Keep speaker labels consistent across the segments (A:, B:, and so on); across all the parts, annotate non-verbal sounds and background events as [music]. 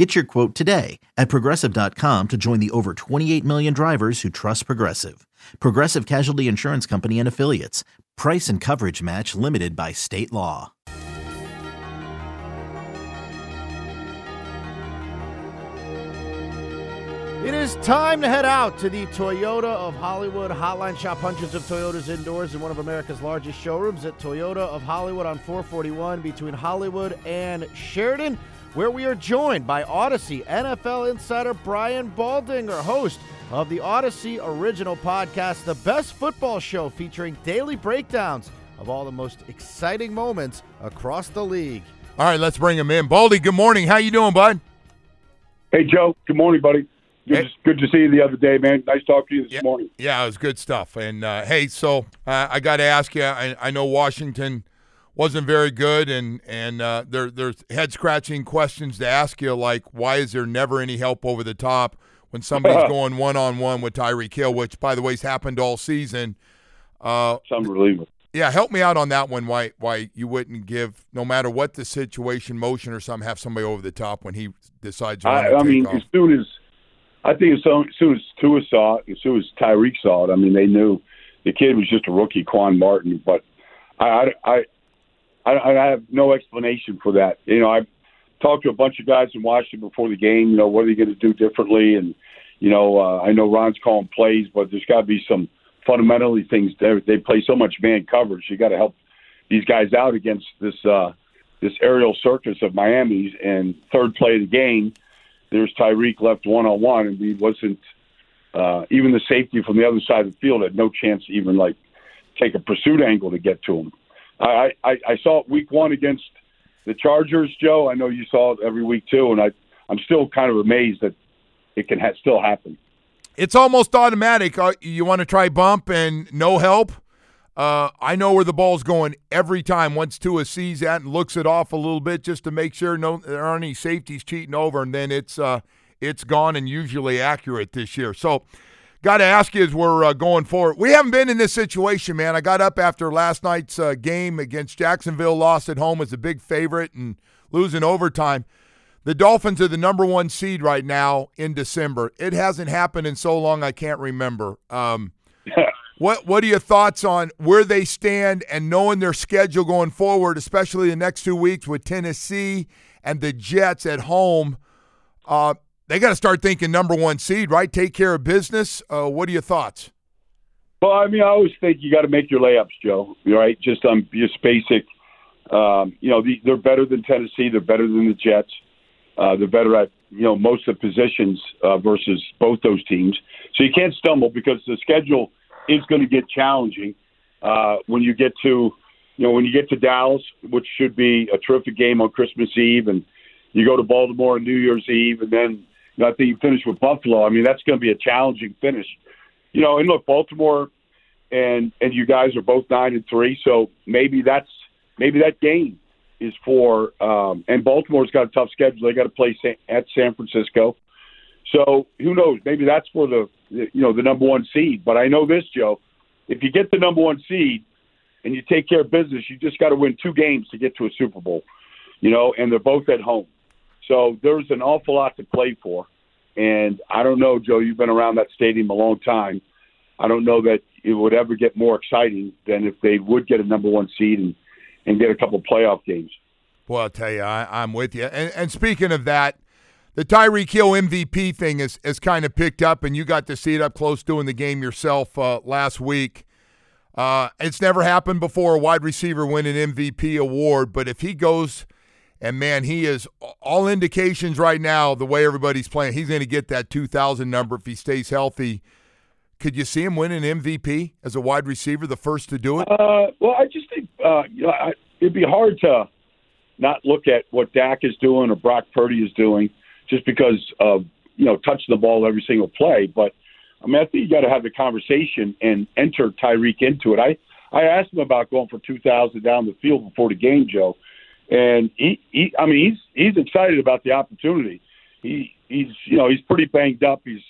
A: Get your quote today at progressive.com to join the over 28 million drivers who trust Progressive. Progressive Casualty Insurance Company and Affiliates. Price and coverage match limited by state law.
B: It is time to head out to the Toyota of Hollywood Hotline. Shop hundreds of Toyotas indoors in one of America's largest showrooms at Toyota of Hollywood on 441 between Hollywood and Sheridan, where we are joined by Audacy NFL insider Brian Baldinger, host of the Audacy original podcast, the best football show featuring daily breakdowns of all the most exciting moments across the league.
C: All right, let's bring him in. Baldy, good morning. How you doing, bud?
D: Hey, Joe. Good morning, buddy. Good,
C: Hey.
D: to, good to see you the other day, man. Nice talking to you this
C: Yeah,
D: morning.
C: yeah, it was good stuff. And uh, hey, so uh, I got to ask you. I, I know Washington wasn't very good, and and uh, there there's head scratching questions to ask you, like why is there never any help over the top when somebody's [laughs] going one on one with Tyreek Hill, which by the way has happened all season. Uh,
D: It's unbelievable.
C: yeah, help me out on that one. Why why you wouldn't give, no matter what the situation, motion or something, have somebody over the top when he decides.
D: I, I mean,
C: off?
D: as soon as I think as soon, as soon as Tua saw it, as soon as Tyreek saw it, I mean, they knew the kid was just a rookie, Quan Martin. But I, I, I, I I have no explanation for that. You know, I talked to a bunch of guys in Washington before the game. You know, what are they going to do differently? And you know, uh, I know Ron's calling plays, but there's got to be some fundamentally things. There. They play so much man coverage. You got to help these guys out against this uh, this aerial circus of Miami's. And third play of the game, there's Tyreek left one on one, and he wasn't uh, even the safety from the other side of the field had no chance to even like take a pursuit angle to get to him. I, I, I saw it week one against the Chargers, Joe. I know you saw it every week too, and I I'm still kind of amazed that it can ha- still happen.
C: it's almost automatic. Uh, you want to try bump and no help. Uh, I know where the ball's going every time. Once Tua sees that and looks it off a little bit just to make sure no there aren't any safeties cheating over, and then it's uh, it's gone and usually accurate this year. So, got to ask you as we're uh, going forward. We haven't been in this situation, man. I got up after last night's uh, game against Jacksonville, lost at home as a big favorite and losing overtime. The Dolphins are the number one seed right now in December. It hasn't happened in so long I can't remember. Um, [laughs] what What are your thoughts on where they stand and knowing their schedule going forward, especially the next two weeks with Tennessee and the Jets at home? Uh, they got to start thinking number one seed, right? Take care of business. Uh, what are your thoughts?
D: Well, I mean, I always think you got to make your layups, Joe. Right? Just um, just basic. Um, you know, the, they're better than Tennessee. They're better than the Jets. Uh, they're better at you know most of the positions uh, versus both those teams. So you can't stumble because the schedule is going to get challenging uh, when you get to you know when you get to Dallas, which should be a terrific game on Christmas Eve, and you go to Baltimore on New Year's Eve, and then I think you finish with Buffalo. I mean, that's going to be a challenging finish. You know, and look, Baltimore and and you guys are both nine and three, so maybe that's maybe that game is for um, and Baltimore's got a tough schedule. They got to play at San Francisco, so who knows? Maybe that's for the you know the number one seed. But I know this, Joe. If you get the number one seed and you take care of business, you just got to win two games to get to a Super Bowl. You know, and they're both at home, so there's an awful lot to play for. And I don't know, Joe. You've been around that stadium a long time. I don't know that it would ever get more exciting than if they would get a number one seed and, and get a couple playoff games.
C: Well, I'll tell you, I, I'm with you. And, and speaking of that, the Tyreek Hill MVP thing is, is kind of picked up, and you got to see it up close doing the game yourself uh, last week. Uh, it's never happened before a wide receiver win an MVP award, but if he goes, and man, he is all indications right now, the way everybody's playing, he's going to get that 2,000 number if he stays healthy. Could you see him win an MVP as a wide receiver, the first to do it?
D: Uh, well, I just think uh, you know, I, it'd be hard to not look at what Dak is doing or Brock Purdy is doing just because of you know touching the ball every single play. But I mean, I think you got to have the conversation and enter Tyreek into it. I I asked him about going for 2,000 down the field before the game, Joe, and he, he I mean, he's he's excited about the opportunity. He he's you know he's pretty banged up. He's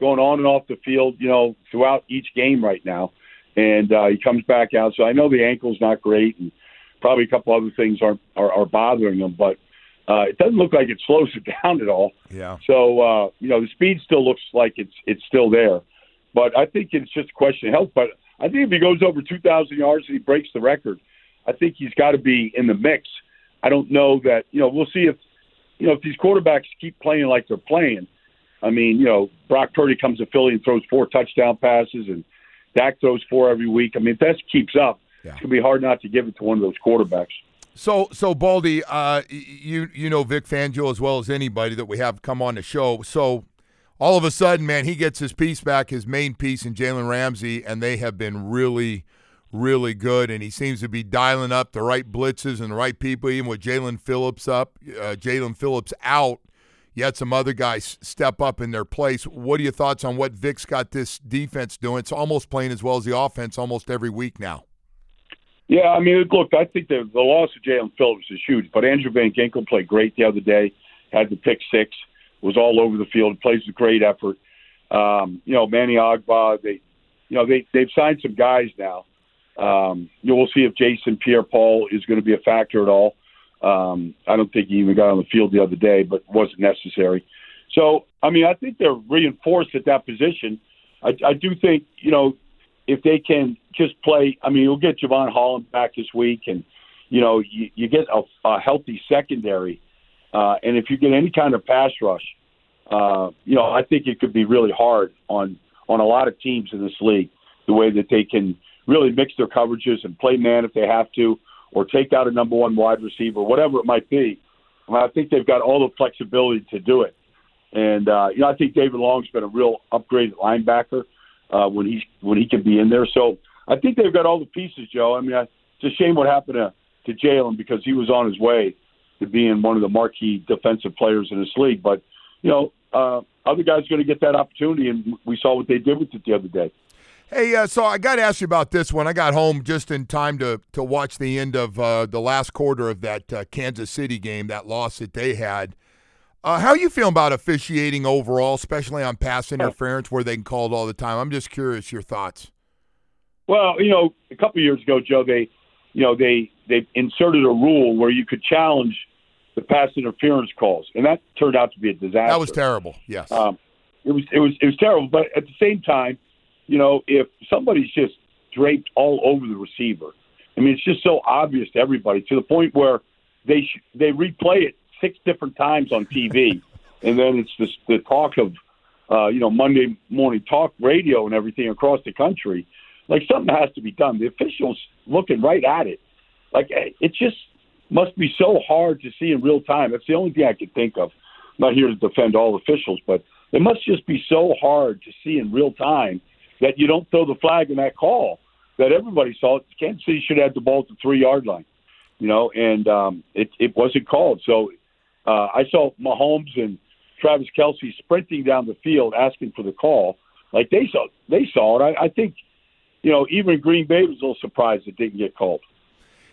D: going on and off the field, you know, throughout each game right now, and uh, he comes back out. So I know the ankle's not great, and probably a couple other things are are, are bothering him, but. Uh, it doesn't look like it slows it [laughs] down at all.
C: Yeah.
D: So uh, you know the speed still looks like it's it's still there, but I think it's just a question of health. But I think if he goes over 2,000 yards and he breaks the record, I think he's got to be in the mix. I don't know that you know we'll see if you know if these quarterbacks keep playing like they're playing. I mean, you know, Brock Purdy comes to Philly and throws four touchdown passes, and Dak throws four every week. I mean, if that keeps up,
C: Yeah.
D: it's gonna be hard not to give it to one of those quarterbacks.
C: So, so Baldy, uh, you you know Vic Fangio as well as anybody that we have come on the show. So, all of a sudden, man, he gets his piece back, his main piece in Jalen Ramsey, and they have been really, really good. And he seems to be dialing up the right blitzes and the right people, even with Jaelan Phillips up, uh, Jaelan Phillips out. Yet some other guys step up in their place. What are your thoughts on what Vic's got this defense doing? It's almost playing as well as the offense almost every week now.
D: Yeah, I mean, look, I think the the loss of Jaelan Phillips is huge, but Andrew Van Ginkel played great the other day. Had the pick six, was all over the field, plays with great effort. Um, you know, Manny Ogbah, they, you know, they they've signed some guys now. Um, you know, we'll see if Jason Pierre-Paul is going to be a factor at all. Um, I don't think he even got on the field the other day, but wasn't necessary. So, I mean, I think they're reinforced at that position. I, I do think, you know, if they can just play, I mean, you'll get Jevon Holland back this week, and you know, you, you get a, a healthy secondary, uh, and if you get any kind of pass rush, uh, you know, I think it could be really hard on on a lot of teams in this league. The way that they can really mix their coverages and play man if they have to, or take out a number one wide receiver, whatever it might be. I, mean, I think they've got all the flexibility to do it. And uh, you know, I think David Long's been a real upgraded linebacker uh, when he's when he can be in there. So I think they've got all the pieces, Joe. I mean, I, it's a shame what happened to to Jalen because he was on his way to being one of the marquee defensive players in this league. But you know, uh, other guys are going to get that opportunity, and we saw what they did with it the other day.
C: Hey, uh, so I got to ask you about this one. I got home just in time to to watch the end of uh, the last quarter of that uh, Kansas City game, that loss that they had. Uh, how you feeling about officiating overall, especially on pass interference where they can call it all the time? I'm just curious your thoughts.
D: Well, you know, a couple of years ago, Joe, they, you know, they they inserted a rule where you could challenge the pass interference calls, and that turned out to be a disaster.
C: That was terrible. Yes.
D: Um, it was it was it was terrible, but at the same time, you know, if somebody's just draped all over the receiver, I mean, it's just so obvious to everybody to the point where they sh- they replay it six different times on TV, [laughs] and then it's this, the talk of uh, you know Monday morning talk radio and everything across the country. Like something has to be done. The officials looking right at it. Like eh, it just must be so hard to see in real time. That's the only thing I can think of. I'm not here to defend all officials, but it must just be so hard to see in real time that you don't throw the flag in that call. That everybody saw. Kansas City should have the ball at the three yard line, you know, and um, it it wasn't called. So uh, I saw Mahomes and Travis Kelce sprinting down the field asking for the call. Like they saw they saw it. I, I think, you know, even Green Bay was a little surprised it didn't get called.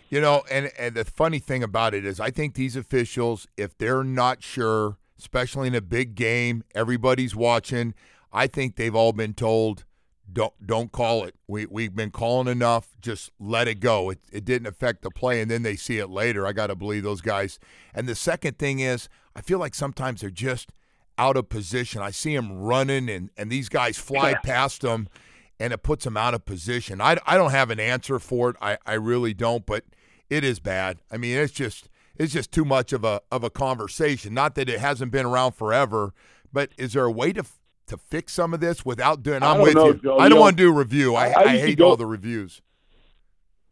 C: You know, and and the funny thing about it is, I think these officials, if they're not sure, especially in a big game, everybody's watching. I think they've all been told, don't don't call it. We we've been calling enough. Just let it go. It it didn't affect the play, and then they see it later. I got to believe those guys. And the second thing is, I feel like sometimes they're just out of position. I see them running, and and these guys fly past them, and it puts them out of position. I I don't have an answer for it. I I really don't, but it is bad. I mean, it's just it's just too much of a of a conversation. Not that it hasn't been around forever, but is there a way to to fix some of this without doing?
D: I
C: I'm with
D: know,
C: you.
D: Joe.
C: I don't
D: know,
C: want to do a review. I,
D: I- I
C: I,
D: used to
C: hate
D: go-
C: all the reviews.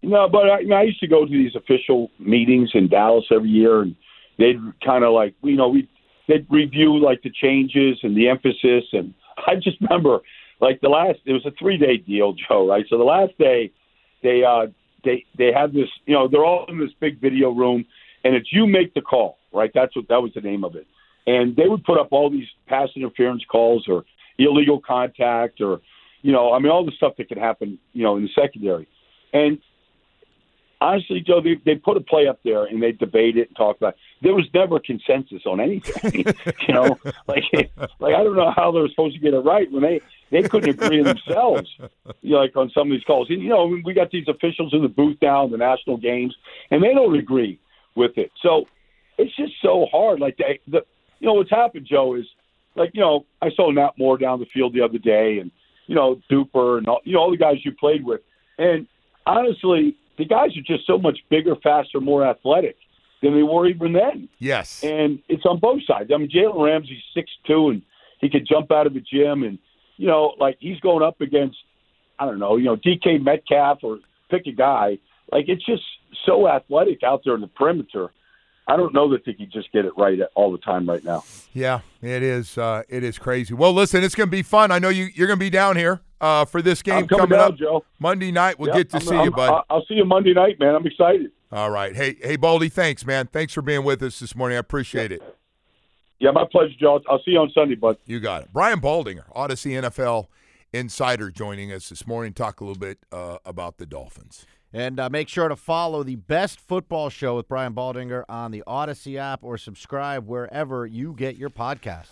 D: No, but I, you know, I used to go to these official meetings in Dallas every year, and they'd kind of like, you know, we they'd review like the changes and the emphasis, and [laughs] I just remember like the last it was a three day deal, Joe, right? So the last day they uh they they had this, you know, they're all in this big video room, and it's you make the call, right? That's what that was the name of it, and they would put up all these pass interference calls or illegal contact or, you know, I mean all the stuff that could happen, you know, in the secondary And honestly, Joe, they, they put a play up there and they debate it and talk about. It. There was never consensus on anything. [laughs] you know, like like I don't know how they're supposed to get it right when they they couldn't agree themselves. You know, like on some of these calls, you know, we got these officials in the booth now in the national games, and they don't agree with it. So it's just so hard. Like they, the you know what's happened, Joe, is like you know I saw Nat Moore down the field the other day, and you know Duper and all, you know all the guys you played with, and honestly the guys are just so much bigger, faster, more athletic than they were even then.
C: Yes.
D: And it's on both sides. I mean, Jalen Ramsey's six two, and he could jump out of the gym, and you know, like he's going up against, I don't know, you know, DK Metcalf or pick a guy. Like it's just so athletic out there in the perimeter. I don't know that they can just get it right all the time right now.
C: Yeah, it is. Uh, it is crazy. Well, listen, it's going to be fun. I know you you're going to be down here uh, for this game
D: coming,
C: coming
D: down,
C: up
D: Joe.
C: Monday night. We'll
D: Yep,
C: get to
D: I'm-
C: see
D: I'm-
C: you, bud.
D: I'll see you Monday night, man. I'm excited.
C: All right. Hey, hey, Baldy. Thanks, man. Thanks for being with us this morning. I appreciate it.
D: Yeah, my pleasure, Joe. I'll see you on Sunday, bud.
C: You got it. Brian Baldinger, Audacy NFL insider, joining us this morning. Talk a little bit uh, about the Dolphins.
B: And uh, make sure to follow the best football show with Brian Baldinger on the Audacy app or subscribe wherever you get your podcast.